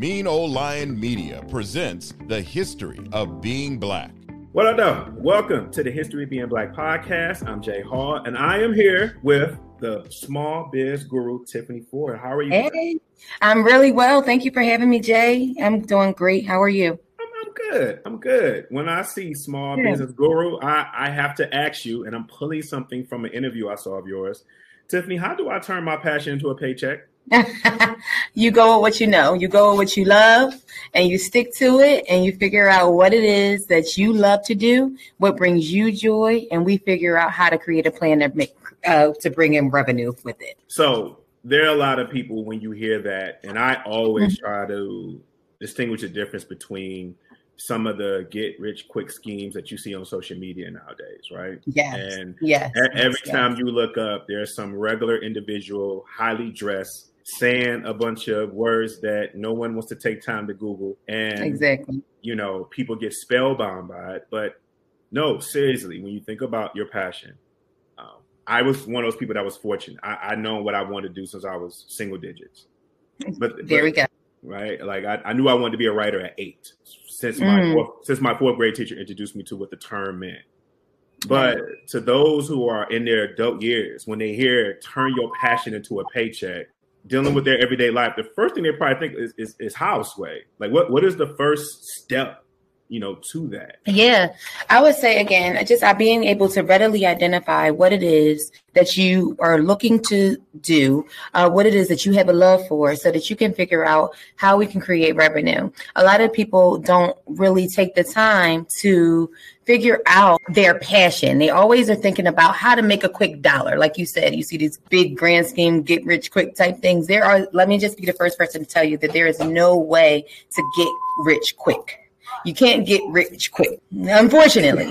Mean Old Lion Media presents the history of being black. What up, though? Welcome to the History of Being Black podcast. I'm J Hall, and I am here with the small biz guru, Tiffany Ford. How are you? Hey, I'm really well. Thank you for having me, J. I'm doing great. How are you? I'm, I'm good. I'm good. When I see small Yeah. business guru, I, I have to ask you, and I'm pulling something from an interview I saw of yours. Tiffany, how do I turn my passion into a paycheck? you go with what you know. You go with what you love, and you stick to it, and you figure out what it is that you love to do, what brings you joy, and we figure out how to create a plan to make uh, to bring in revenue with it. So there are a lot of people when you hear that, and I always try to distinguish the difference between some of the get rich quick schemes that you see on social media nowadays, right? Yes, And yes. Every yes, time you look up, there's some regular individual, highly dressed, saying a bunch of words that no one wants to take time to Google, and exactly. you know people get spellbound by it. But no, seriously, when you think about your passion, um, I was one of those people that was fortunate. I, I know what I wanted to do since I was single digits. But There we go. right? Like I, I knew I wanted to be a writer at eight. Since my Mm. fourth, since my fourth grade teacher introduced me to what the term meant. But to those who are in their adult years, when they hear "turn your passion into a paycheck," dealing with their everyday life, the first thing they probably think is is, is houseway. Like, what what is the first step, you know, to that? Yeah, I would say again, just being able to readily identify what it is that you are looking to do, uh, what it is that you have a love for, so that you can figure out how we can create revenue. A lot of people don't really take the time to figure out their passion. They always are thinking about how to make a quick dollar. Like you said, you see these big grand scheme, get rich quick type things. There are, let me just be the first person to tell you that there is no way to get rich quick. You can't get rich quick, unfortunately.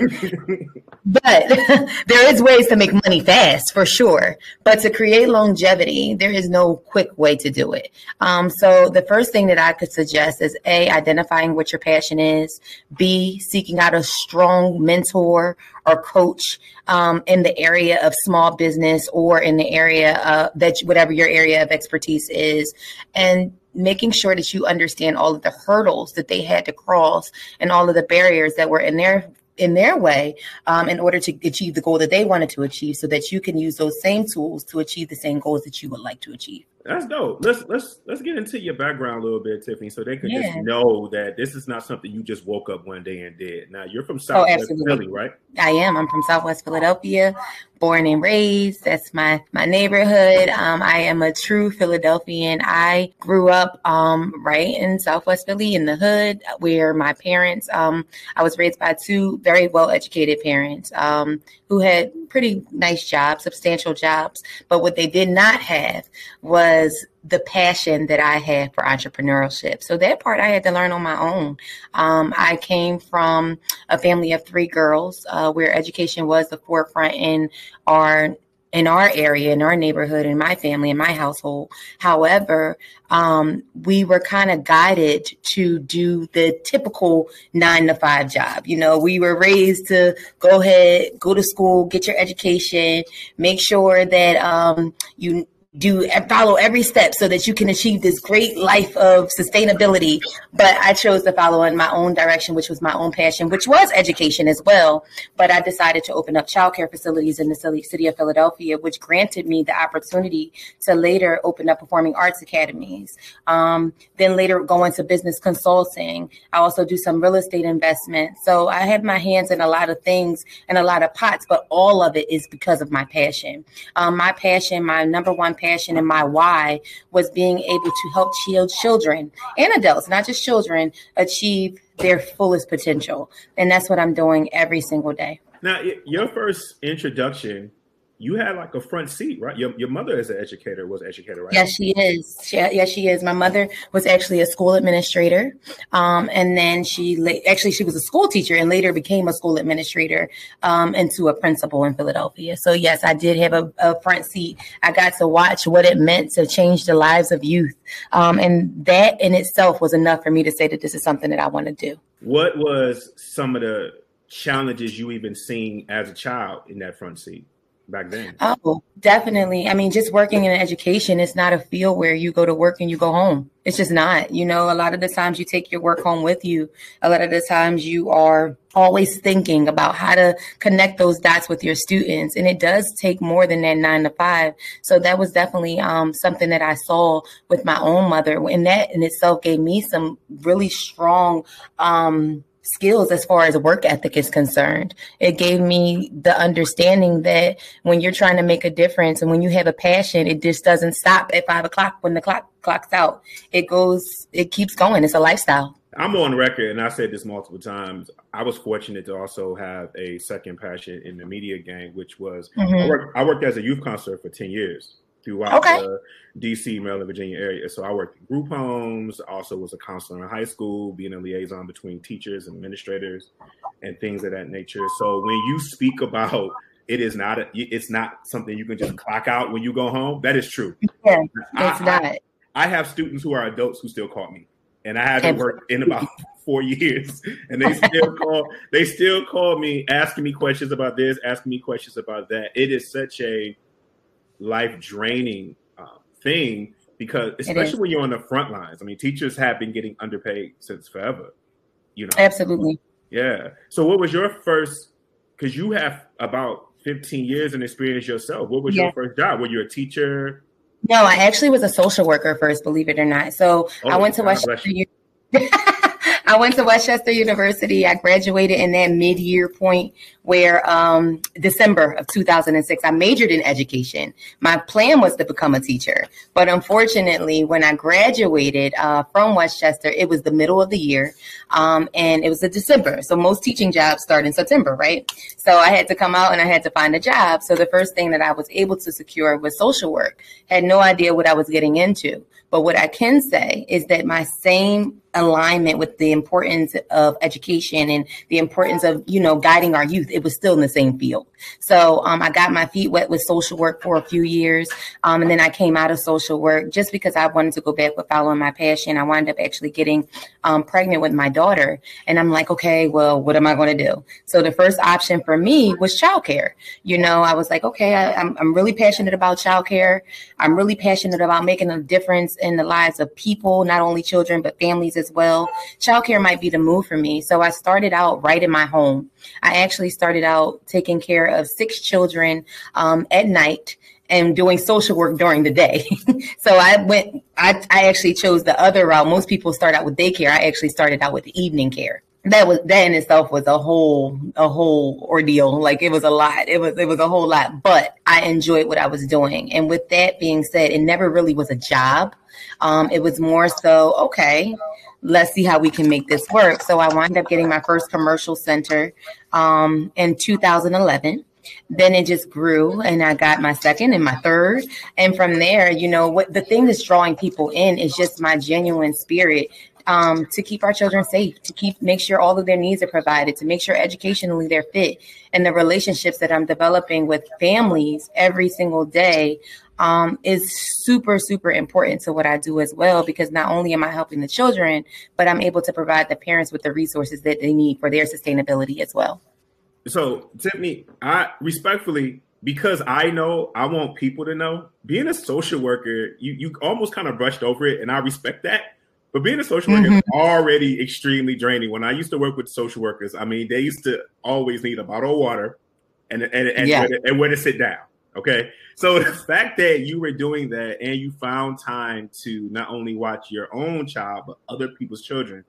but there is ways to make money fast for sure. But to create longevity, there is no quick way to do it. Um, so the first thing that I could suggest is A, identifying what your passion is, B, seeking out a strong mentor or coach um, in the area of small business or in the area that whatever your area of expertise is, and making sure that you understand all of the hurdles that they had to cross and all of the barriers that were in their in their way um, in order to achieve the goal that they wanted to achieve so that you can use those same tools to achieve the same goals that you would like to achieve That's dope. Let's let's let's get into your background a little bit, Tiffany, so they can just know that this is not something you just woke up one day and did. Now you're from Oh, Southwest absolutely. Philly, right? I am. I'm from Southwest Philadelphia, born and raised. That's my my neighborhood. Um, I am a true Philadelphian. I grew up um, right in Southwest Philly in the hood, where my parents. Um, I was raised by two very well educated parents um, who had pretty nice jobs, substantial jobs. But what they did not have was the passion that I had for entrepreneurship. So that part I had to learn on my own. Um, I came from a family of three girls, uh, where education was the forefront in our in our area, in our neighborhood, in my family, in my household. However, um, we were kind of guided to do the typical nine to five job. You know, we were raised to go ahead, go to school, get your education, make sure that um, you do follow every step so that you can achieve this great life of sustainability. But I chose to follow in my own direction, which was my own passion, which was education as well. But I decided to open up childcare facilities in the city of Philadelphia, which granted me the opportunity to later open up performing arts academies. Um, then later go into business consulting. I also do some real estate investment. So I have my hands in a lot of things and a lot of pots, but all of it is because of my passion. Um, my passion, my number one passion, and my why was being able to help shield children and adults, not just children, achieve their fullest potential. And that's what I'm doing every single day. Now, your first introduction you had like a front seat, right? Your, your mother is an educator, was an educator, right? Yes, she is. She, yes, she is. My mother was actually a school administrator, um, and then she la- actually she was a school teacher and later became a school administrator um, into a principal in Philadelphia. So yes, I did have a, a, front seat. I got to watch what it meant to change the lives of youth, um, and that in itself was enough for me to say that this is something that I want to do. What was some of the challenges you even seen as a child in that front seat? Back then? Oh, definitely. I mean, just working in education, it's not a field where you go to work and you go home. It's just not. You know, a lot of the times you take your work home with you. A lot of the times you are always thinking about how to connect those dots with your students. And it does take more than that nine to five. So that was definitely um, something that I saw with my own mother. And that in itself gave me some really strong um, skills as far as work ethic is concerned. It gave me the understanding that when you're trying to make a difference and when you have a passion, it just doesn't stop at five o'clock when the clock clocks out. It goes, it keeps going. It's a lifestyle. I'm on record, and I said this multiple times. I was fortunate to also have a second passion in the media game, which was mm-hmm. I, worked, I worked as a youth counselor for 10 years throughout okay. the DC, Maryland, Virginia area. So I worked in group homes, also was a counselor in high school, being a liaison between teachers and administrators and things of that nature. So when you speak about it is not a, it's not something you can just clock out when you go home. That is true. Yeah, it's I, not. I, I, have students who are adults who still call me, and I haven't worked in about four years, and they still call. They still call me, asking me questions about this, asking me questions about that. It is such a life draining uh, thing because especially when you're on the front lines. I mean, teachers have been getting underpaid since forever. You know, absolutely. Yeah. So, what was your first? Because you have about 15 years in experience yourself. What was yeah. your first job? Were you a teacher? No, I actually was a social worker first, believe it or not. So oh, I went to West Chester. I went to West Chester University. I graduated in that mid-year point where um, December of 2006, I majored in education. My plan was to become a teacher, but unfortunately, when I graduated uh, from West Chester, it was the middle of the year, um, and it was a December. So most teaching jobs start in September, right? So I had to come out and I had to find a job. So the first thing that I was able to secure was social work. Had no idea what I was getting into. But what I can say is that my same alignment with the importance of education and the importance of, you know, guiding our youth, it was still in the same field. So um, I got my feet wet with social work for a few years. Um, and then I came out of social work just because I wanted to go back with following my passion. I wound up actually getting um, pregnant with my daughter. And I'm like, okay, well, what am I going to do? So the first option for me was childcare. You know, I was like, okay, I, I'm, I'm really passionate about childcare. I'm really passionate about making a difference in the lives of people, not only children, but families as well. Childcare might be the move for me. So I started out right in my home. I actually started out taking care of six children um, at night and doing social work during the day. so I went, I, I actually chose the other route. Most people start out with daycare. I actually started out with evening care that was that in itself was a whole a whole ordeal. Like it was a lot. It was it was a whole lot but i enjoyed what i was doing. And with that being said it never really was a job. Um, it was more so okay let's see how we can make this work. So i wound up getting my first commercial center um, in 2011 then it just grew and i got my second and my third. And from there you know what the thing that's drawing people in is just my genuine spirit um, to keep our children safe, to keep make sure all of their needs are provided, to make sure educationally they're fit, and the relationships that I'm developing with families every single day um, is super super important to what I do as well. Because not only am I helping the children, but I'm able to provide the parents with the resources that they need for their sustainability as well. So, Tiffany, I respectfully because I know I want people to know. Being a social worker, you you almost kind of brushed over it, and I respect that but being a social worker mm-hmm. is already extremely draining. When I used to work with social workers, I mean, they used to always need a bottle of water and and and, yeah. where, to, and where to sit down. Okay, so the fact that you were doing that and you found time to not only watch your own child but other people's children,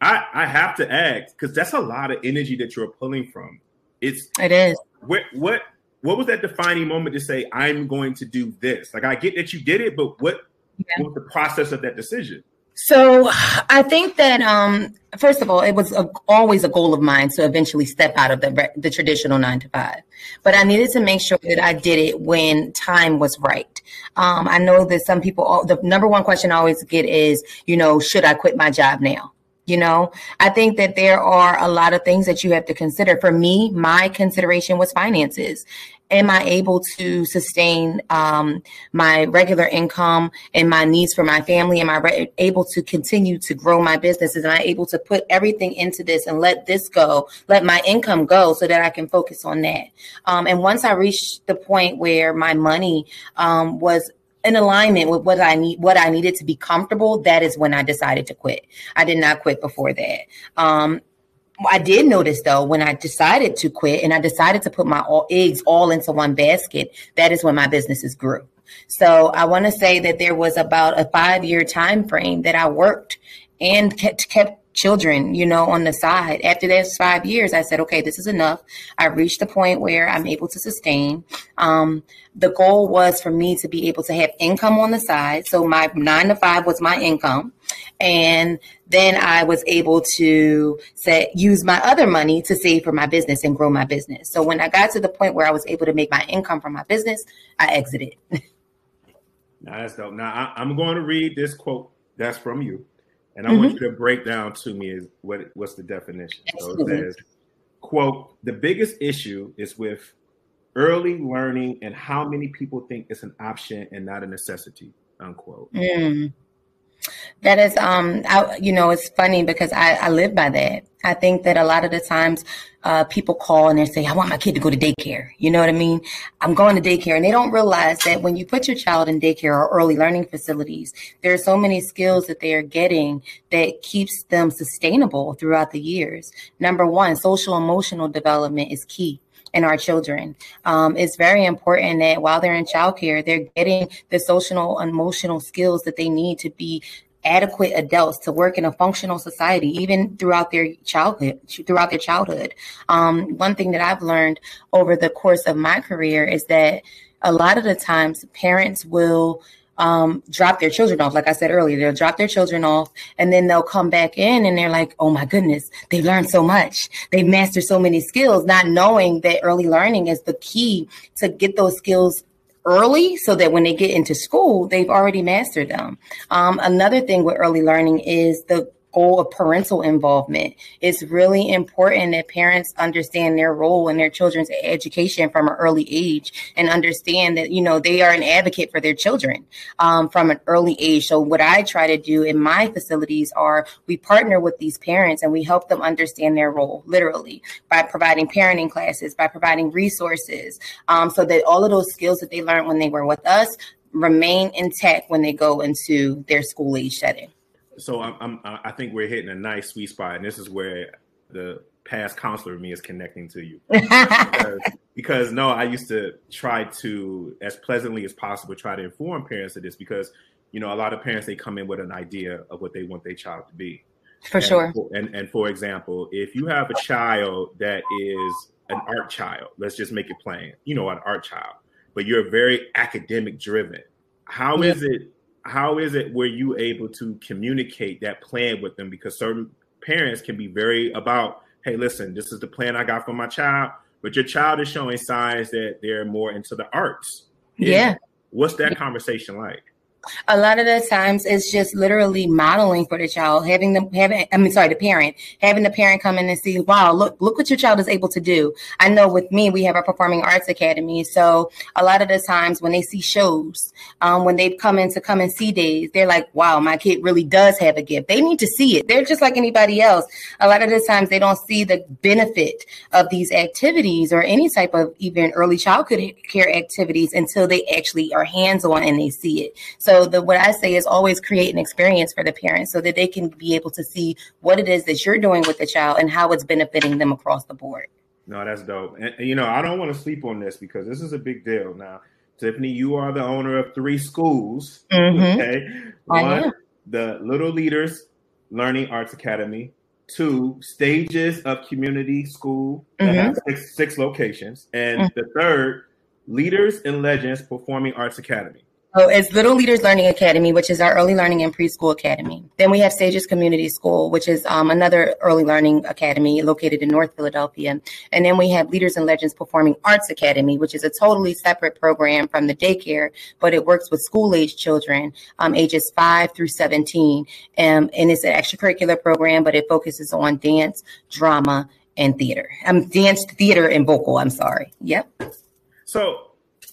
I I have to ask because that's a lot of energy that you're pulling from. It's it is. What what what was that defining moment to say I'm going to do this? Like I get that you did it, but what, yeah. what was the process of that decision? So I think that um, first of all, it was a, always a goal of mine to eventually step out of the the traditional nine to five, but I needed to make sure that I did it when time was right. Um, I know that some people, the number one question I always get is, you know, should I quit my job now? You know, I think that there are a lot of things that you have to consider. For me, my consideration was finances am I able to sustain um, my regular income and my needs for my family? Am I re- able to continue to grow my businesses? Am I able to put everything into this and let this go, let my income go so that I can focus on that? Um, and once I reached the point where my money um, was in alignment with what I need, what I needed to be comfortable, that is when I decided to quit. I did not quit before that. Um, I did notice though when I decided to quit and I decided to put my all, eggs all into one basket, that is when my businesses grew. So I want to say that there was about a five year time frame that I worked and kept kept children, you know, on the side. After those five years, I said, okay, this is enough. I reached the point where I'm able to sustain. Um, the goal was for me to be able to have income on the side. So my nine to five was my income. And then I was able to say, use my other money to save for my business and grow my business. So when I got to the point where I was able to make my income from my business, I exited. now that's dope. Now I, am going to read this quote that's from you. And I mm-hmm. want you to break down to me is what what's the definition. Absolutely. So it says, quote, the biggest issue is with early learning and how many people think it's an option and not a necessity, unquote. Mm. That is, um, I, you know, it's funny because I, I live by that. I think that a lot of the times, uh, people call and they say, I want my kid to go to daycare. You know what I mean? I'm going to daycare. And they don't realize that when you put your child in daycare or early learning facilities, there are so many skills that they are getting that keeps them sustainable throughout the years. Number one, social emotional development is key in our children. Um, it's very important that while they're in childcare, they're getting the social and emotional skills that they need to be adequate adults to work in a functional society, even throughout their childhood. Throughout their childhood, um, one thing that I've learned over the course of my career is that a lot of the times parents will um, drop their children off. Like I said earlier, they'll drop their children off and then they'll come back in and they're like, oh my goodness, they've learned so much. They've mastered so many skills, not knowing that early learning is the key to get those skills early so that when they get into school, they've already mastered them. Um, another thing with early learning is the goal of parental involvement. It's really important that parents understand their role in their children's education from an early age and understand that, you know, they are an advocate for their children um, from an early age. So what I try to do in my facilities are we partner with these parents and we help them understand their role, literally, by providing parenting classes, by providing resources, um, so that all of those skills that they learned when they were with us remain intact when they go into their school age setting so I'm, I'm, I think we're hitting a nice sweet spot, and this is where the past counselor of me is connecting to you because, because, no, I used to try to as pleasantly as possible try to inform parents of this because you know a lot of parents they come in with an idea of what they want their child to be. For and, sure. And and for example, if you have a child that is an art child, let's just make it plain, you know, an art child, but you're very academic driven. How yeah. is it how is it were you able to communicate that plan with them? Because certain parents can be very about, hey, listen, this is the plan I got for my child, but your child is showing signs that they're more into the arts. Yeah. What's that conversation like? A lot of the times it's just literally modeling for the child, having them having I mean sorry, the parent, having the parent come in and see, wow, look, look what your child is able to do. I know with me, we have a performing arts academy. So a lot of the times when they see shows, um, when they come in to come and see days, they're like, wow, my kid really does have a gift. They need to see it. They're just like anybody else. A lot of the times they don't see the benefit of these activities or any type of even early childhood care activities until they actually are hands on and they see it. So so the what I say is always create an experience for the parents so that they can be able to see what it is that you're doing with the child and how it's benefiting them across the board. No, that's dope. And, and you know, I don't want to sleep on this because this is a big deal. Now, Tiffany, you are the owner of three schools. Mm-hmm. Okay. One, the Little Leaders Learning Arts Academy. Two, Stages of Community School that mm-hmm. has six, six locations. And mm-hmm. the third, Leaders and Legends Performing Arts Academy. Oh, it's Little Leaders Learning Academy, which is our early learning and preschool academy. Then we have Stages Community School, which is um, another early learning academy located in North Philadelphia. And then we have Leaders and Legends Performing Arts Academy, which is a totally separate program from the daycare, but it works with school age children, um, ages five through 17. Um, and it's an extracurricular program, but it focuses on dance, drama, and theater. Um, dance, theater, and vocal. I'm sorry. Yep. So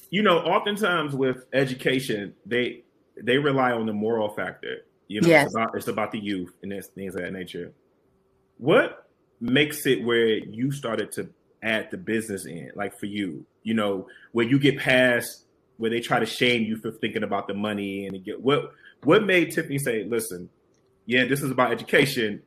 you know, oftentimes with education, they they rely on the moral factor. You know, yes. it's about it's about the youth and things of that nature. What makes it where you started to add the business in, like for you, you know, where you get past where they try to shame you for thinking about the money and get what what made Tiffany say, listen, yeah, this is about education,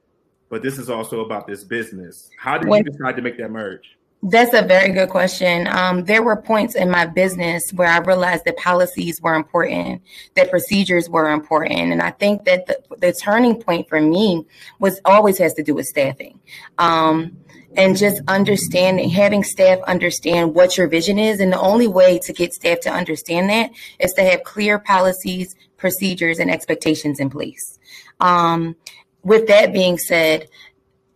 but this is also about this business. How did when, you decide to make that merge? That's a very good question. Um, there were points in my business where I realized that policies were important, that procedures were important. And I think that the, the turning point for me was always has to do with staffing. Um, and just understanding, having staff understand what your vision is. And the only way to get staff to understand that is to have clear policies, procedures, and expectations in place. Um, with that being said,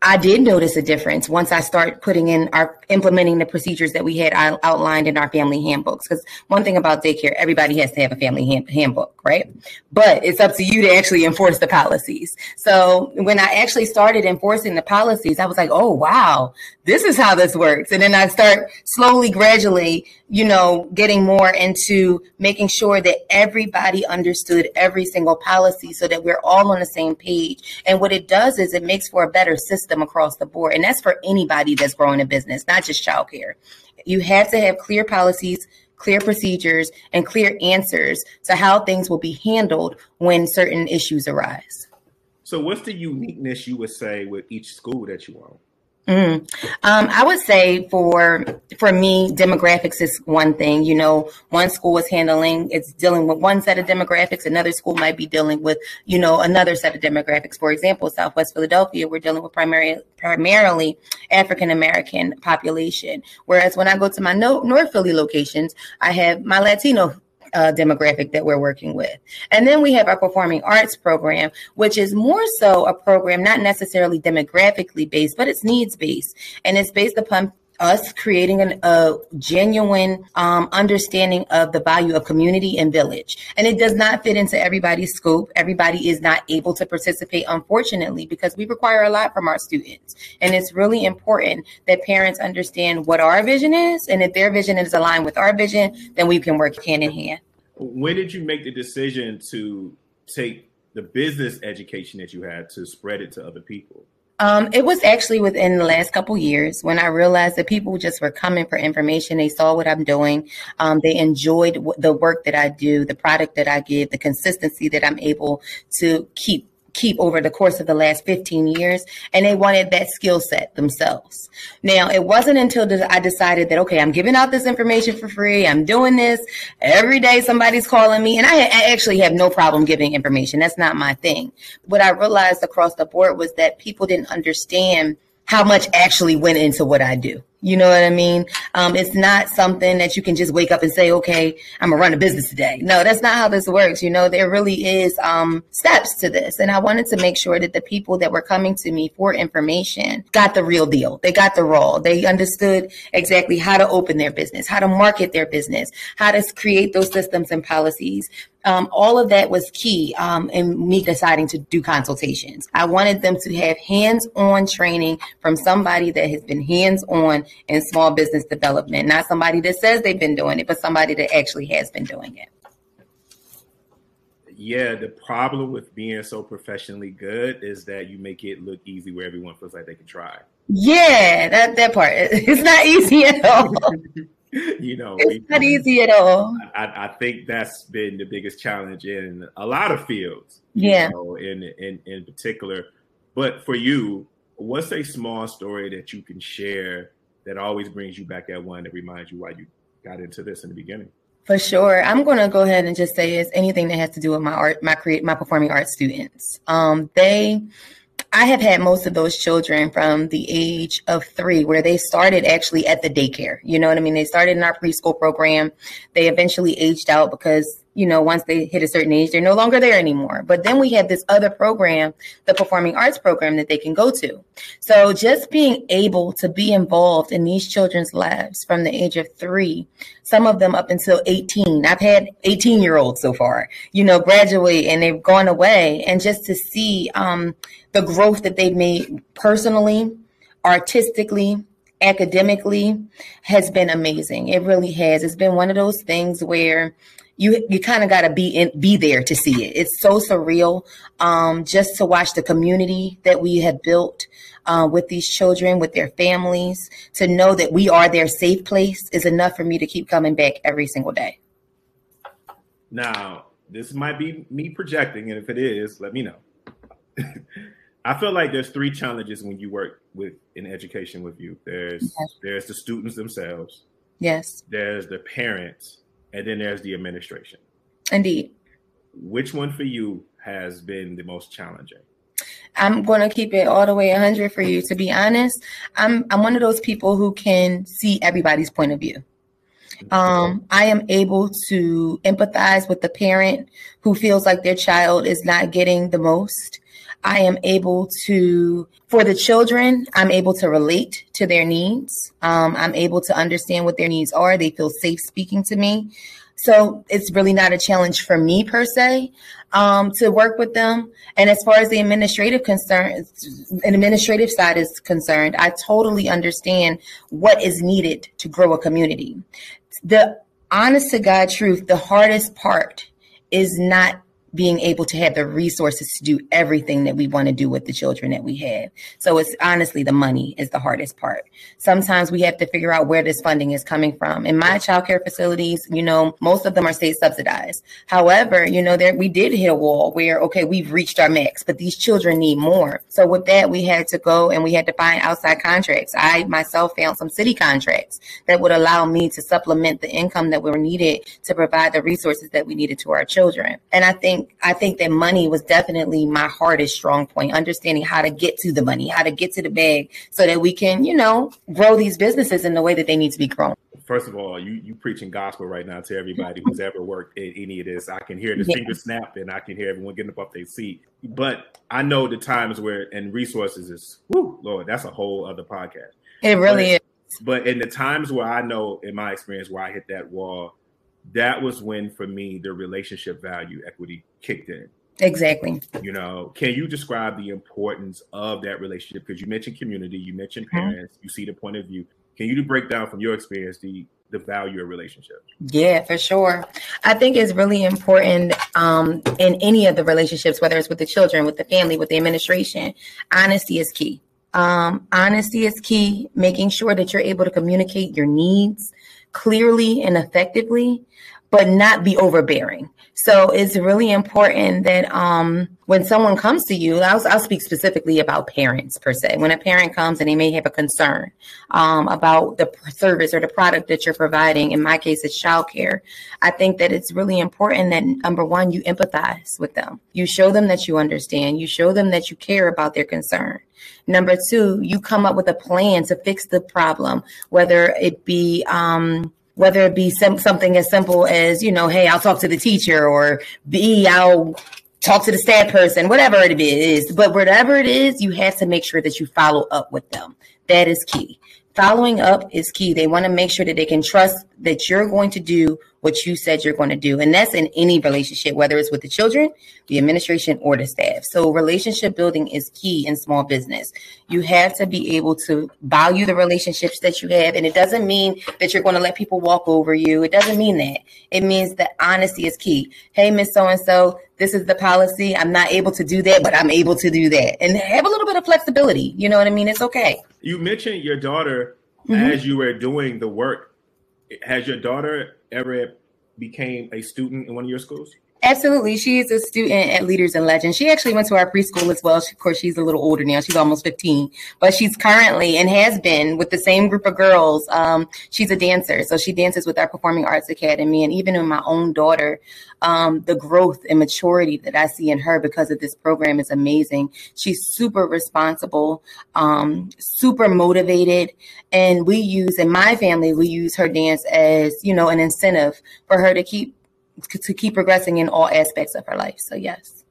I did notice a difference once I start putting in our implementing the procedures that we had outlined in our family handbooks. Because one thing about daycare, everybody has to have a family hand, handbook, right? But it's up to you to actually enforce the policies. So when I actually started enforcing the policies, I was like, oh wow, this is how this works. And then I start slowly, gradually, you know, getting more into making sure that everybody understood every single policy so that we're all on the same page. And what it does is it makes for a better system across the board. And that's for anybody that's growing a business, not just childcare. You have to have clear policies, clear procedures, and clear answers to how things will be handled when certain issues arise. So, what's the uniqueness you would say with each school that you own? Mm. Um, I would say for for me, demographics is one thing. You know, one school is handling it's dealing with one set of demographics. Another school might be dealing with you know another set of demographics. For example, Southwest Philadelphia, we're dealing with primarily primarily African American population. Whereas when I go to my North Philly locations, I have my Latino uh, demographic that we're working with. And then we have our performing arts program, which is more so a program not necessarily demographically based, but it's needs based. And it's based upon us creating an, a genuine um, understanding of the value of community and village. And it does not fit into everybody's scope. Everybody is not able to participate, unfortunately, because we require a lot from our students. And it's really important that parents understand what our vision is. And if their vision is aligned with our vision, then we can work hand in hand. When did you make the decision to take the business education that you had to spread it to other people? Um, it was actually within the last couple years when I realized that people just were coming for information. They saw what I'm doing. Um, they enjoyed w- the work that I do, the product that I give, the consistency that I'm able to keep keep over the course of the last 15 years and they wanted that skill set themselves. Now, it wasn't until I decided that, okay, I'm giving out this information for free. I'm doing this every day. Somebody's calling me and I, actually have no problem giving information. That's not my thing. What I realized across the board was that people didn't understand how much actually went into what I do. You know what I mean? Um, it's not something that you can just wake up and say, okay, I'm gonna run a business today. No, that's not how this works. You know, there really is um, steps to this. And I wanted to make sure that the people that were coming to me for information got the real deal. They got the raw. They understood exactly how to open their business, how to market their business, how to create those systems and policies, um, all of that was key um, in me deciding to do consultations. I wanted them to have hands on training from somebody that has been hands on in small business development, not somebody that says they've been doing it, but somebody that actually has been doing it. Yeah, the problem with being so professionally good is that you make it look easy where everyone feels like they can try. Yeah, that that part. It's not easy at all. you know, it's not easy at all. I, I, think that's been the biggest challenge in a lot of fields. Yeah. Know, in in in particular, but for you, what's a small story that you can share that always brings you back at one that reminds you why you got into this in the beginning? For sure. I'm going to go ahead and just say it's anything that has to do with my art, my create, my performing arts students. Um, they I have had most of those children from the age of three, where they started actually at the daycare. You know what I mean? They started in our preschool program. They eventually aged out because you know, once they hit a certain age, they're no longer there anymore. But then we have this other program, the performing arts program that they can go to. So just being able to be involved in these children's lives from the age of three, some of them up until 18. I've had 18 year olds so far, you know, graduate and they've gone away. And just to see um, the growth that they've made personally, artistically, academically has been amazing. It really has. It's been one of those things where you you kind of got to be in be there to see it. It's so surreal um, just to watch the community that we have built uh, with these children, with their families. To know that we are their safe place is enough for me to keep coming back every single day. Now, this might be me projecting, and if it is, let me know. I feel like there's three challenges when you work with in education with you. There's yes. there's the students themselves. Yes. There's the parents, and then there's the administration. Indeed. Which one for you has been the most challenging? I'm going to keep it all the way 100 for you. To be honest, I'm I'm one of those people who can see everybody's point of view. Um, I am able to empathize with the parent who feels like their child is not getting the most. I am able to, for the children, I'm able to relate to their needs. Um, I'm able to understand what their needs are. They feel safe speaking to me. So it's really not a challenge for me per se um, to work with them. And as far as the administrative concern, an administrative side is concerned, I totally understand what is needed to grow a community. The honest to God truth, the hardest part is not being able to have the resources to do everything that we want to do with the children that we have. So it's honestly the money is the hardest part. Sometimes we have to figure out where this funding is coming from. In my child care facilities, you know, most of them are state subsidized. However, you know, there we did hit a wall where okay, we've reached our max, but these children need more. So with that, we had to go and we had to find outside contracts. I myself found some city contracts that would allow me to supplement the income that we were needed to provide the resources that we needed to our children. And I think I think that money was definitely my hardest strong point, understanding how to get to the money, how to get to the bag so that we can, you know, grow these businesses in the way that they need to be grown. First of all, you you preaching gospel right now to everybody who's ever worked in any of this. I can hear the yeah. finger snap and I can hear everyone getting up off their seat. But I know the times where and resources is whoo, Lord, that's a whole other podcast. It really but, is. But in the times where I know in my experience where I hit that wall, that was when for me the relationship value equity kicked in. Exactly. You know can you describe the importance of that relationship? Because you mentioned community you mentioned mm-hmm. parents mm-hmm. you see the point of view. Can you break down from your experience the the value of relationships? Yeah for sure. I think it's really important um, in any of the relationships whether it's with the children with the family with the administration honesty is key. Um, honesty is key making sure that you're able to communicate your needs clearly and effectively, but not be overbearing. So it's really important that um, when someone comes to you, I'll, I'll, speak specifically about parents per se. When a parent comes and they may have a concern um, about the service or the product that you're providing, in my case, it's childcare. I think that it's really important that number one, you empathize with them. You show them that you understand. You show them that you care about their concern. Number two, you come up with a plan to fix the problem, whether it be um, whether it be some, something as simple as you know, hey, I'll talk to the teacher, or B, I'll talk to the staff person, whatever it is. But whatever it is, you have to make sure that you follow up with them. That is key. Following up is key. They want to make sure that they can trust that you're going to do what you said you're going to do. And that's in any relationship, whether it's with the children, the administration, or the staff. So relationship building is key in small business. You have to be able to value the relationships that you have. And it doesn't mean that you're going to let people walk over you. It doesn't mean that. It means that honesty is key. Hey, Miss So and so, this is the policy. I'm not able to do that, but I'm able to do that. And have a little bit of flexibility. You know what I mean? It's okay. You mentioned your daughter mm-hmm. as you were doing the work. Has your daughter ever became a student in one of your schools? Absolutely. She is a student at Leaders and Legends. She actually went to our preschool as well. She, of course, she's a little older now. She's almost 15, but she's currently and has been with the same group of girls. Um, she's a dancer. So she dances with our Performing Arts Academy. And even in my own daughter, um, the growth and maturity that I see in her because of this program is amazing. She's super responsible, um, super motivated. And we use, in my family, we use her dance as, you know, an incentive for her to keep to keep progressing in all aspects of her life. So yes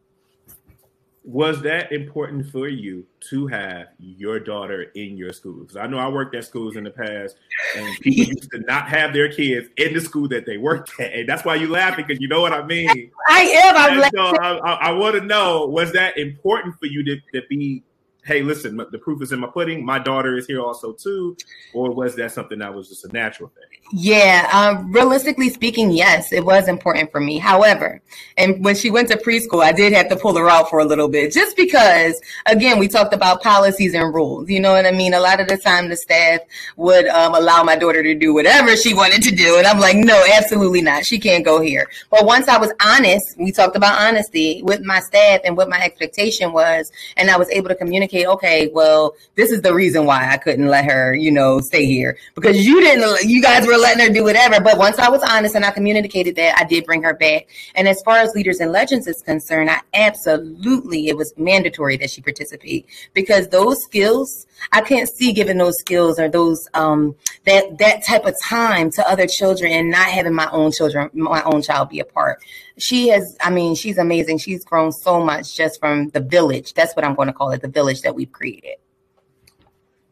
was that important for you to have your daughter in your school? Because I know I worked at schools in the past, and people used to not have their kids in the school that they worked at, and that's why you laughing because you know what I mean. I am. I'm so I, I, I want to know: was that important for you to, to be hey, listen, the proof is in my pudding. My daughter is here also too, or was that something that was just a natural thing? Yeah, um, realistically speaking, yes, it was important for me. However, and when she went to preschool, I did have to pull her out for a little bit, just because, again, we talked about policies and rules. You know what I mean? A lot of the time, the staff would um, allow my daughter to do whatever she wanted to do, and I'm like, no, absolutely not. She can't go here. But once I was honest, we talked about honesty with my staff and what my expectation was, and I was able to communicate communicate, okay, well, this is the reason why I couldn't let her, you know, stay here because you didn't, you guys were letting her do whatever. But once I was honest and I communicated that, I did bring her back. And as far as Leaders and Legends is concerned, I absolutely, it was mandatory that she participate because those skills, I can't see giving those skills or those, um, that, that type of time to other children and not having my own children, my own child be a part she has, I mean, she's amazing. She's grown so much just from the village. That's what I'm going to call it, the village that we've created.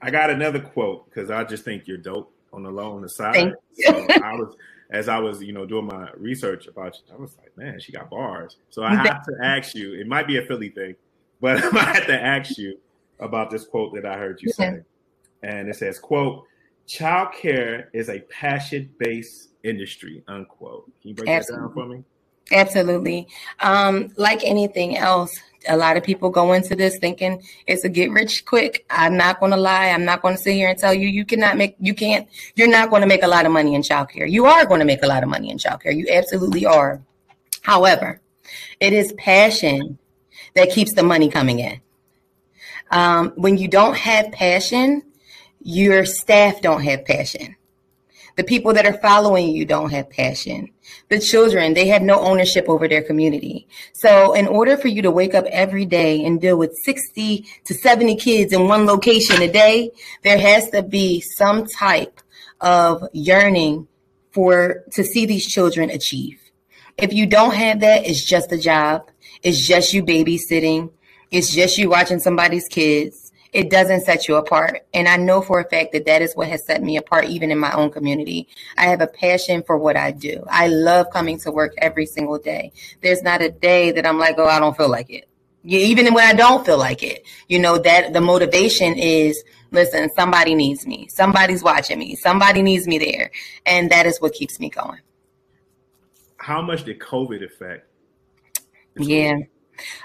I got another quote because I just think you're dope on the low on the side. So I was as I was, you know, doing my research about you, I was like, man, she got bars. So I have to ask you, it might be a Philly thing, but I have to ask you about this quote that I heard you say. And it says, quote, Child care is a passion-based industry, unquote. Can you break Absolutely. that down for me? Absolutely. Um, like anything else, a lot of people go into this thinking it's a get rich quick. I'm not going to lie. I'm not going to sit here and tell you you cannot make, you can't, you're not going to make a lot of money in childcare. You are going to make a lot of money in childcare. You absolutely are. However, it is passion that keeps the money coming in. Um, when you don't have passion, your staff don't have passion. The people that are following you don't have passion. The children, they have no ownership over their community. So in order for you to wake up every day and deal with 60 to 70 kids in one location a day, there has to be some type of yearning for to see these children achieve. If you don't have that, it's just a job. It's just you babysitting. It's just you watching somebody's kids it doesn't set you apart. And I know for a fact that that is what has set me apart, even in my own community. I have a passion for what I do. I love coming to work every single day. There's not a day that I'm like, oh, I don't feel like it. Even when I don't feel like it, you know, that the motivation is, listen, somebody needs me. Somebody's watching me. Somebody needs me there. And that is what keeps me going. How much did COVID affect? Yeah.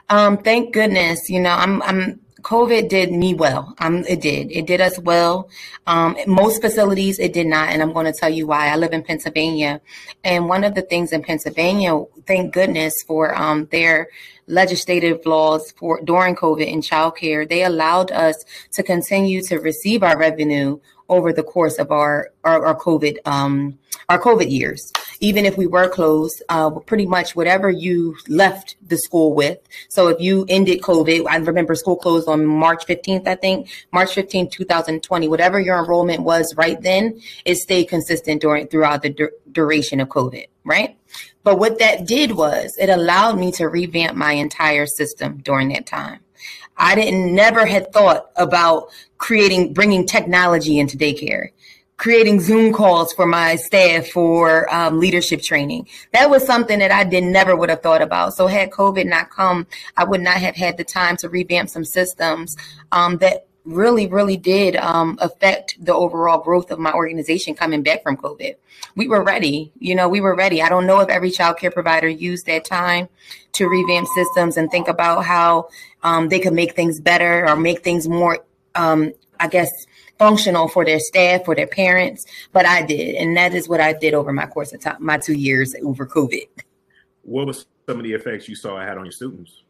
Um, thank goodness, you know, I'm, I'm, COVID did me well. Um, it did. It did us well. Um, most facilities, it did not. And I'm going to tell you why. I live in Pennsylvania. And one of the things in Pennsylvania, thank goodness for um, their legislative laws for during COVID in childcare, they allowed us to continue to receive our revenue over the course of our our, our COVID um, our COVID years. Even if we were closed, uh, pretty much whatever you left the school with. So if you ended COVID, I remember school closed on March 15th, I think March 15th, 2020. Whatever your enrollment was right then, it stayed consistent during throughout the du- duration of COVID, right? But what that did was it allowed me to revamp my entire system during that time. I didn't never had thought about creating bringing technology into daycare creating zoom calls for my staff for um, leadership training. That was something that i did never would have thought about. So had covid not come i would not have had the time to revamp some systems um, that really really did um, affect the overall growth of my organization coming back from covid. We were ready you know we were ready. I don't know if every child care provider used that time to revamp systems and think about how um, they could make things better or make things more, um, I guess, functional for their staff, for their parents. But I did, and that is what I did over my course of time, my two years over COVID. What was some of the effects you saw it had on your students?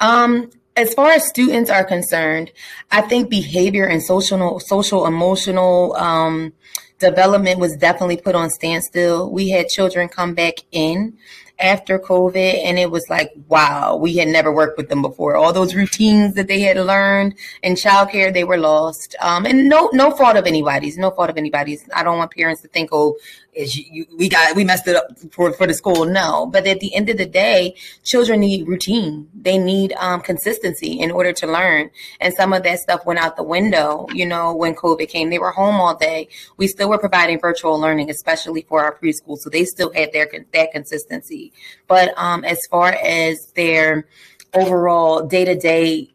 Um, as far as students are concerned, I think behavior and social, social, emotional um, development was definitely put on standstill. We had children come back in after COVID, and it was like, wow, we had never worked with them before. All those routines that they had learned in childcare, they were lost. Um, and no, no fault of anybody's, no fault of anybody's. I don't want parents to think, oh, is you, we got we messed it up for for the school. No, but at the end of the day, children need routine. They need um, consistency in order to learn, and some of that stuff went out the window. You know, when COVID came, they were home all day. We still were providing virtual learning, especially for our preschool, so they still had their that consistency. But um, as far as their overall day to day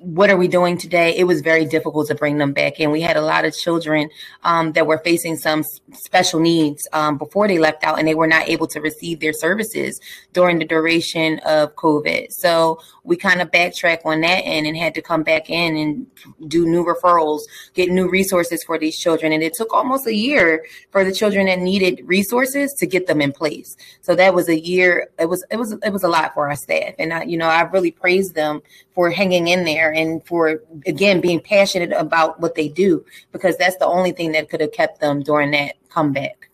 what are we doing today? It was very difficult to bring them back in. We had a lot of children um, that were facing some special needs um, before they left out, and they were not able to receive their services during the duration of COVID. So we kind of backtrack on that end and had to come back in and do new referrals, get new resources for these children. And it took almost a year for the children that needed resources to get them in place. So that was a year. It was it was it was a lot for our staff, and I, you know I really praise them for hanging in there and for again being passionate about what they do because that's the only thing that could have kept them during that comeback.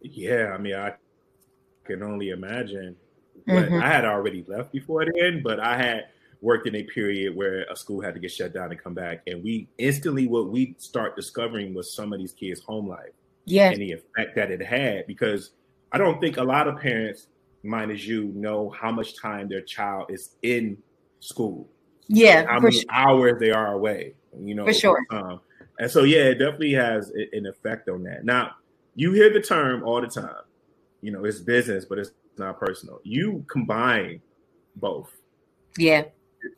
Yeah, I mean I can only imagine mm-hmm. I had already left before then, but I had worked in a period where a school had to get shut down and come back. And we instantly what we start discovering was some of these kids' home life. Yeah. And the effect that it had because I don't think a lot of parents, mine as you, know how much time their child is in school. Yeah. How many sure. hours they are away. You know, for sure. Um, and so yeah, it definitely has an effect on that. Now, you hear the term all the time. You know, it's business, but it's not personal. You combine both. Yeah.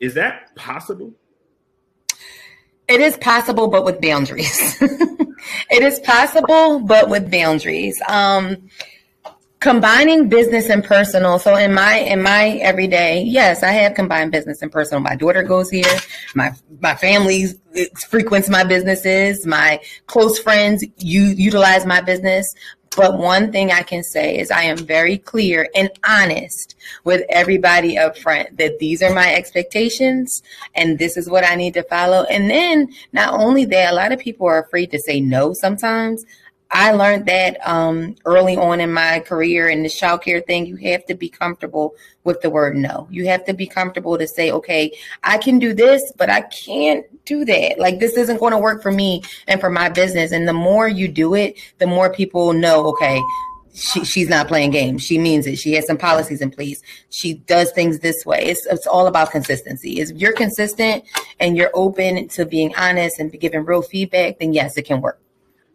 Is that possible? It is possible, but with boundaries. it is possible, but with boundaries. Um, combining business and personal. So in my in my everyday, yes, I have combined business and personal. My daughter goes here. My my family frequents my businesses. My close friends you utilize my business. But one thing I can say is I am very clear and honest with everybody up front that these are my expectations and this is what I need to follow. And then not only that, a lot of people are afraid to say no sometimes. I learned that um, early on in my career in the childcare thing. You have to be comfortable with the word no. You have to be comfortable to say, okay, I can do this, but I can't do that. Like this isn't going to work for me and for my business. And the more you do it, the more people know, okay, she, she's not playing games. She means it. She has some policies in place. She does things this way. It's, it's all about consistency. If you're consistent and you're open to being honest and giving real feedback, then yes, it can work.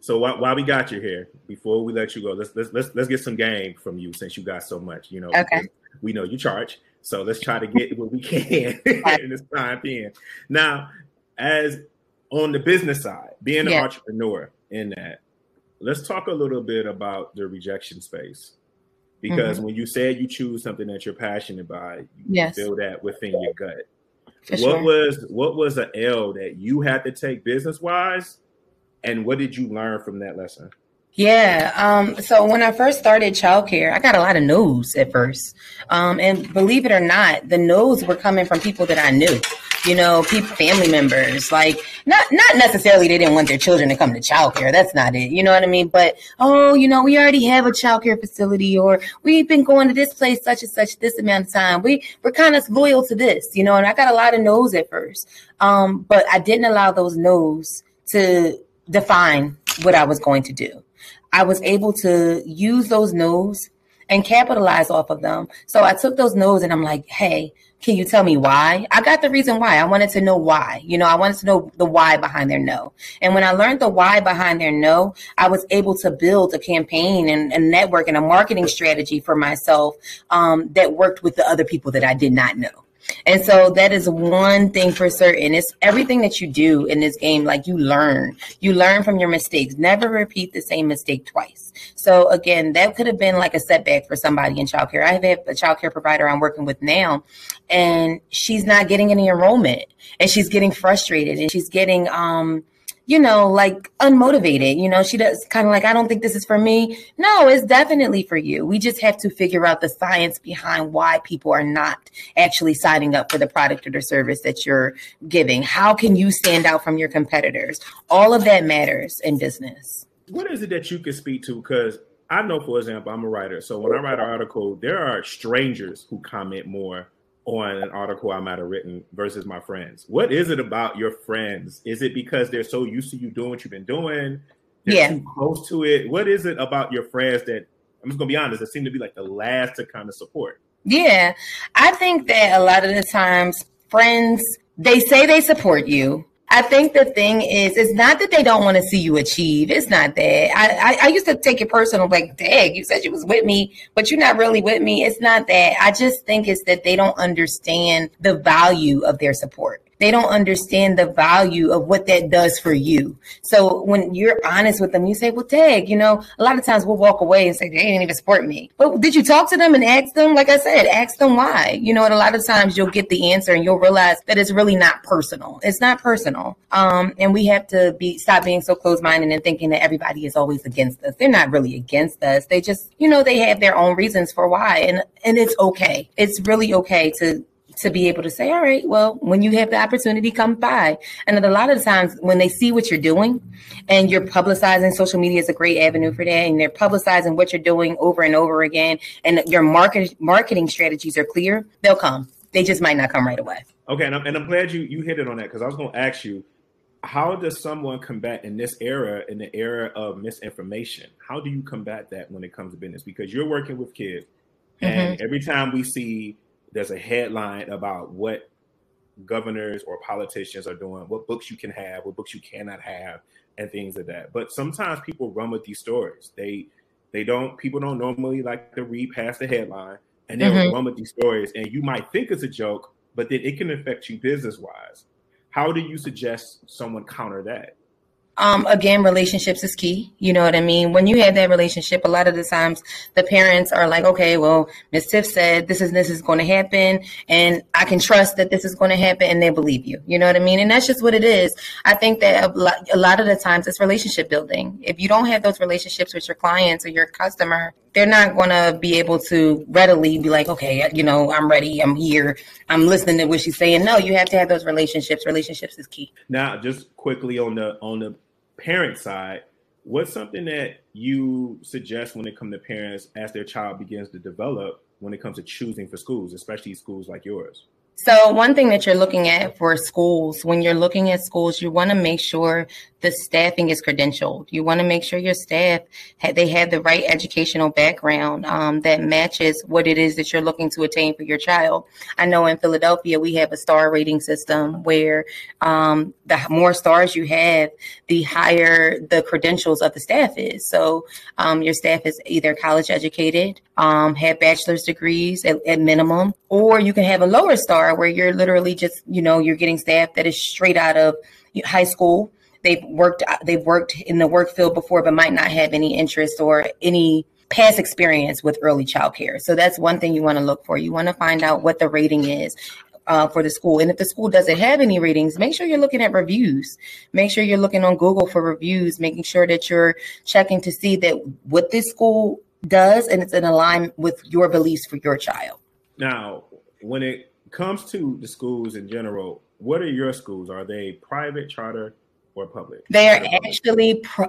So while, while we got you here, before we let you go, let's let's let's let's get some game from you since you got so much. You know, okay. we know you charge, so let's try to get what we can in this time being. Now, as on the business side, being an yeah. entrepreneur in that, let's talk a little bit about the rejection space. Because mm-hmm. when you said you choose something that you're passionate by, you yes. feel that within your gut. For what sure. was what was an L that you had to take business wise and what did you learn from that lesson? Yeah. Um, so when I first started childcare, I got a lot of no's at first. Um, and believe it or not, the no's were coming from people that I knew, you know, people, family members, like not, not necessarily they didn't want their children to come to childcare. That's not it. You know what I mean? But, oh, you know, we already have a childcare facility or we've been going to this place such and such this amount of time. We, we're kind of loyal to this, you know, and I got a lot of no's at first. Um, but I didn't allow those no's to define what I was going to do. I was able to use those no's and capitalize off of them. So I took those no's and I'm like, hey, can you tell me why? I got the reason why. I wanted to know why. You know, I wanted to know the why behind their no. And when I learned the why behind their no, I was able to build a campaign and a network and a marketing strategy for myself um, that worked with the other people that I did not know. And so that is one thing for certain. It's everything that you do in this game, like you learn. You learn from your mistakes. Never repeat the same mistake twice. So again, that could have been like a setback for somebody in childcare. I have a childcare provider I'm working with now, and she's not getting any enrollment and she's getting frustrated and she's getting um you know, like unmotivated. You know, she does kind of like, I don't think this is for me. No, it's definitely for you. We just have to figure out the science behind why people are not actually signing up for the product or the service that you're giving. How can you stand out from your competitors? All of that matters in business. What is it that you can speak to? Because I know, for example, I'm a writer. So when I write an article, there are strangers who comment more on an article I might have written versus my friends? What is it about your friends? Is it because they're so used to you doing what you've been doing? they're Yeah. too close to it. What is it about your friends that I'm just gonna be honest, that seem to be like the last to kind of support? Yeah, I think that a lot of the times friends they say they support you. I think the thing is, it's not that they don't want to see you achieve. It's not that. I, I, I used to take it personal, like, dang, you said you was with me, but you're not really with me. It's not that. I just think it's that they don't understand the value of their support. They don't understand the value of what that does for you. So when you're honest with them, you say, well, tag, you know, a lot of times we'll walk away and say, they didn't even support me. But did you talk to them and ask them? Like I said, ask them why. You know, and a lot of times you'll get the answer and you'll realize that it's really not personal. It's not personal. Um, and we have to be stop being so close minded and thinking that everybody is always against us. They're not really against us. They just, you know, they have their own reasons for why. And and it's okay. It's really okay to to be able to say, all right, well, when you have the opportunity, come by. And a lot of the times when they see what you're doing and you're publicizing, social media is a great avenue for that. And they're publicizing what you're doing over and over again. And your market marketing strategies are clear, they'll come. They just might not come right away. Okay, and I'm, and I'm glad you you hit it on that because I was going to ask you, how does someone combat in this era, in the era of misinformation? How do you combat that when it comes to business? Because you're working with kids, and mm-hmm. every time we see there's a headline about what governors or politicians are doing, what books you can have, what books you cannot have, and things of that. But sometimes people run with these stories. They they don't people don't normally like to read past the headline and they'll Mhm. run with these stories. And you might think it's a joke, but then it can affect you business wise. How do you suggest someone counter that? Um, again, relationships is key. You know what I mean? When you have that relationship, a lot of the times the parents are like, okay, well, Miss Tiff said this is this is going to happen, and I can trust that this is going to happen, and they believe you. You know what I mean? And that's just what it is. I think that a lot, a lot of the times it's relationship building. If you don't have those relationships with your clients or your customer, they're not going to be able to readily be like, okay, you know, I'm ready, I'm here, I'm listening to what she's saying. No, you have to have those relationships. Relationships is key. Now, just quickly on the on the parent side, what's something that you suggest when it comes to parents as their child begins to develop when it comes to choosing for schools, especially schools like yours? So one thing that you're looking at for schools, when you're looking at schools, you want to make sure the staffing is credentialed. You want to make sure your staff they have the right educational background um, that matches what it is that you're looking to attain for your child. I know in Philadelphia we have a star rating system where um, the more stars you have, the higher the credentials of the staff is. So um, your staff is either college educated, um, have bachelor's degrees at, at minimum, or you can have a lower star where you're literally just, you know, you're getting staff that is straight out of high school. They've worked, they've worked in the work field before, but might not have any interest or any past experience with early child care. So that's one thing you want to look for. You want to find out what the rating is. Uh, for the school. And if the school doesn't have any ratings, make sure you're looking at reviews. Make sure you're looking on Google for reviews, making sure that you're checking to see that what this school does and it's in alignment with your beliefs for your child. Now, when it comes to the schools in general, what are your schools? Are they private, charter, or public? They are actually, pr-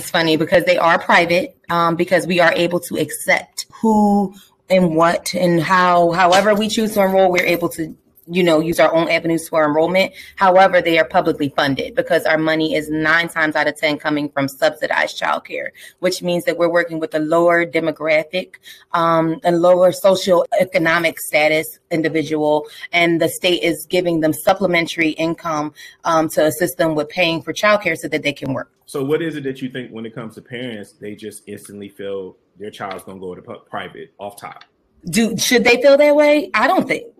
funny because they are private um, because we are able to accept who and what and how, however we choose to enroll, we're able to you know, use our own avenues for enrollment. However, they are publicly funded because our money is nine times out of 10 coming from subsidized childcare, which means that we're working with a lower demographic, um, a lower social economic status individual, and the state is giving them supplementary income um, to assist them with paying for childcare so that they can work. So, what is it that you think when it comes to parents, they just instantly feel their child's going to go to private off top? Do should they feel that way? I don't think.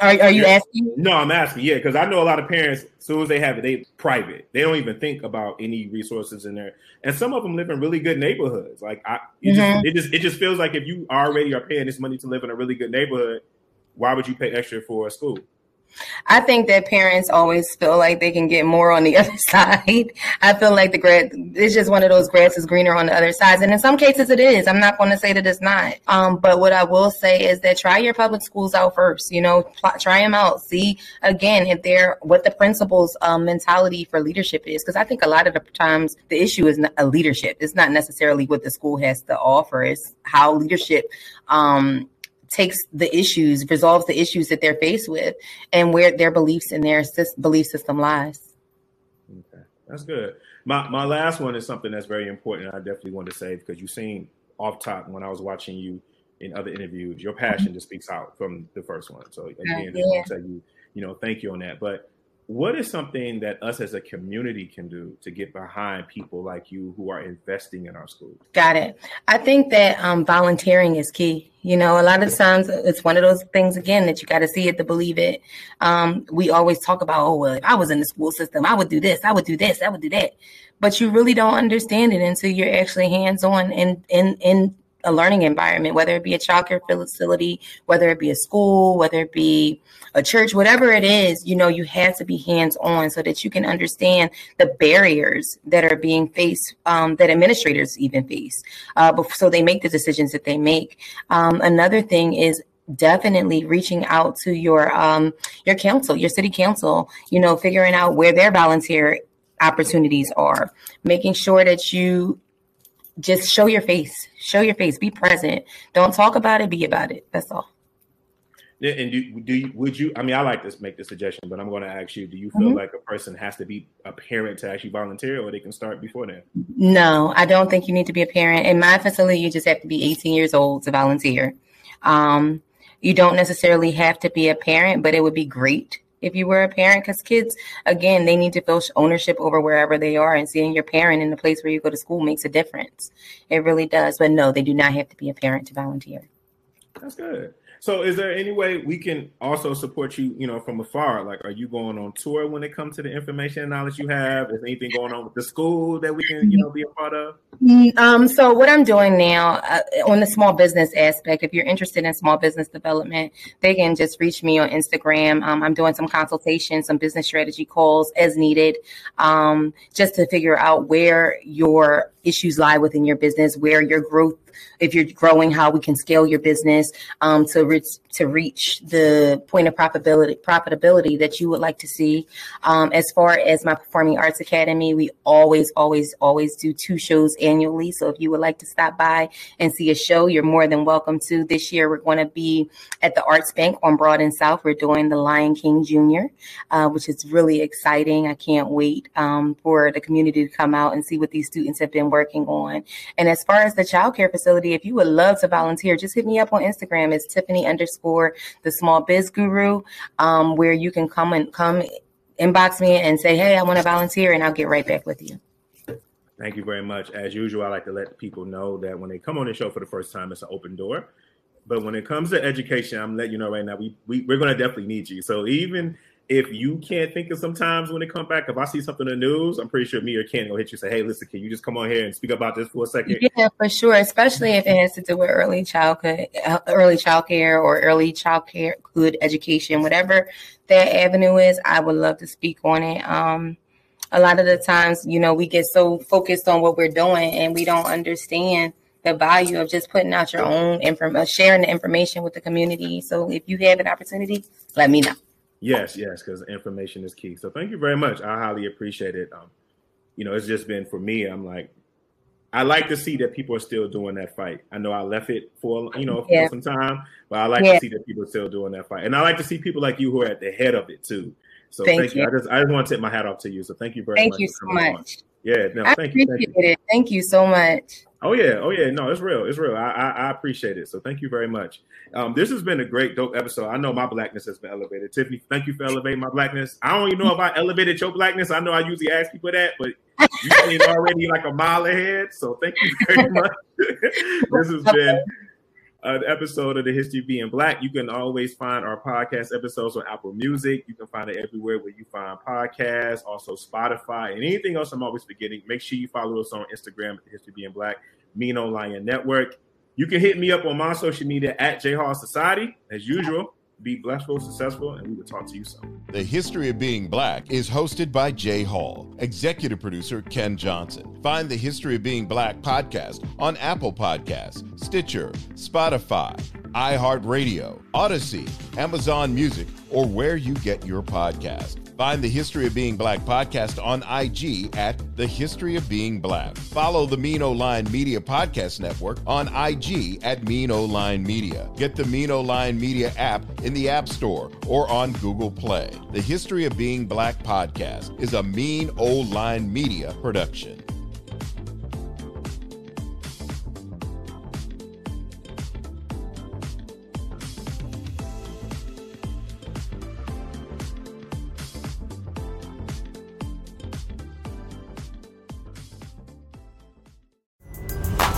Are, are you asking? No, I'm asking. Yeah, because I know a lot of parents. As soon as they have it, they private. They don't even think about any resources in there. And some of them live in really good neighborhoods. Like I, it, Mhm. just, it just it just feels like if you already are paying this money to live in a really good neighborhood, why would you pay extra for a school? I think that parents always feel like they can get more on the other side. I feel like the grass, it's just one of those grass is greener on the other side. And in some cases it is. I'm not going to say that it's not. Um, but what I will say is that try your public schools out first, you know, pl- try them out. See again, if they're what the principal's um, mentality for leadership is. Cause I think a lot of the times the issue is a leadership. It's not necessarily what the school has to offer. It's how leadership, um, takes the issues, resolves the issues that they're faced with, and where their beliefs and their belief system lies. Okay. That's good. My my last one is something that's very important. I definitely want to say because you seem off top when I was watching you in other interviews. Your passion just speaks out from the first one. So again, yeah. I want to tell you, you know, thank you on that. But what is something that us as a community can do to get behind people like you who are investing in our schools? Got it. I think that um, volunteering is key. You know, a lot of times it's one of those things again that you got to see it to believe it. Um, we always talk about, oh, well, if I was in the school system, I would do this, I would do this, I would do that. But you really don't understand it until you're actually hands on in in in a learning environment, whether it be a childcare facility, whether it be a school, whether it be a church, whatever it is, you know, you have to be hands on so that you can understand the barriers that are being faced, um, that administrators even face, uh, so they make the decisions that they make. Um, another thing is definitely reaching out to your um, your council, your city council, you know, figuring out where their volunteer opportunities are, making sure that you just show your face, show your face, be present. Don't talk about it, be about it. That's all. Yeah, and do, do you, would you? I mean, I like to make the suggestion, but I'm going to ask you: Do you feel mm-hmm. like a person has to be a parent to actually volunteer, or they can start before that? No, I don't think you need to be a parent. In my facility, you just have to be 18 years old to volunteer. Um, you don't necessarily have to be a parent, but it would be great if you were a parent because kids again they need to feel ownership over wherever they are and seeing your parent in the place where you go to school makes a difference. It really does but no they do not have to be a parent to volunteer. That's good so, is there any way we can also support you, you know, from afar? Like, are you going on tour when it comes to the information and knowledge you have? Is anything going on with the school that we can, you know, be a part of? Mm, um, so, what I'm doing now uh, on the small business aspect, if you're interested in small business development, they can just reach me on Instagram. Um, I'm doing some consultations, some business strategy calls as needed, um, just to figure out where your issues lie within your business, where your growth if you're growing, how we can scale your business um, to reach to reach the point of profitability profitability that you would like to see. Um, as far as my Performing Arts Academy, we always, always, always do two shows annually. So if you would like to stop by and see a show, you're more than welcome to. This year, we're going to be at the Arts Bank on Broad and South. We're doing the Lion King Jr., uh, which is really exciting. I can't wait um, for the community to come out and see what these students have been working on. And as far as the childcare facility, if you would love to volunteer, just hit me up on Instagram. It's Tiffany underscore the small biz guru, um, where you can come and come inbox me and say, Hey, I want to volunteer and I'll get right back with you. Thank you very much. As usual, I like to let people know that when they come on the show for the first time, it's an open door. But when it comes to education, I'm letting you know right now, we, we we're going to definitely need you. So even if you can't think of sometimes when they come back, if I see something in the news, I'm pretty sure me or Ken will hit you and say, Hey, listen, can you just come on here and speak about this for a second? Yeah, for sure. Especially if it has to do with early childhood, uh, early child care or early child care, good education, whatever that avenue is, I would love to speak on it. Um, a lot of the times, you know, we get so focused on what we're doing and we don't understand the value of just putting out your own information, sharing the information with the community. So if you have an opportunity, let me know. Yes, yes, because information is key. So thank you very much. I highly appreciate it. Um, you know, it's just been for me. I'm like, I like to see that people are still doing that fight. I know I left it for you know yeah. for some time, but I like yeah. to see that people are still doing that fight, and I like to see people like you who are at the head of it too. So thank, thank you. you. I just I just want to tip my hat off to you. So thank you very thank much. Thank you so much. On. Yeah, no, I thank you. Thank you. It. Thank you so much. Oh yeah, oh yeah. No, it's real. It's real. I, I, I appreciate it. So thank you very much. Um, this has been a great, dope episode. I know my blackness has been elevated. Tiffany, thank you for elevating my blackness. I don't even know if I elevated your blackness. I know I usually ask people that, but you are already like a mile ahead. So thank you very much. this has been Uh, an episode of the History of Being Black. You can always find our podcast episodes on Apple Music. You can find it everywhere where you find podcasts, also Spotify, and anything else I'm always forgetting. Make sure you follow us on Instagram at the History of Being Black, Mino Lion Network. You can hit me up on my social media at J Hall Society, as usual. Be blessful, successful, and we will talk to you soon. The History of Being Black is hosted by J Hall, executive producer Ken Johnson. Find the History of Being Black podcast on Apple Podcasts, Stitcher, Spotify, iHeartRadio, Odyssey, Amazon Music, or where you get your podcast. Find the History of Being Black podcast on IG at The History of Being Black. Follow the Mean O Line Media Podcast Network on IG at Mean O Line Media. Get the Mean O Line Media app in the App Store or on Google Play. The History of Being Black podcast is a Mean O Line Media production.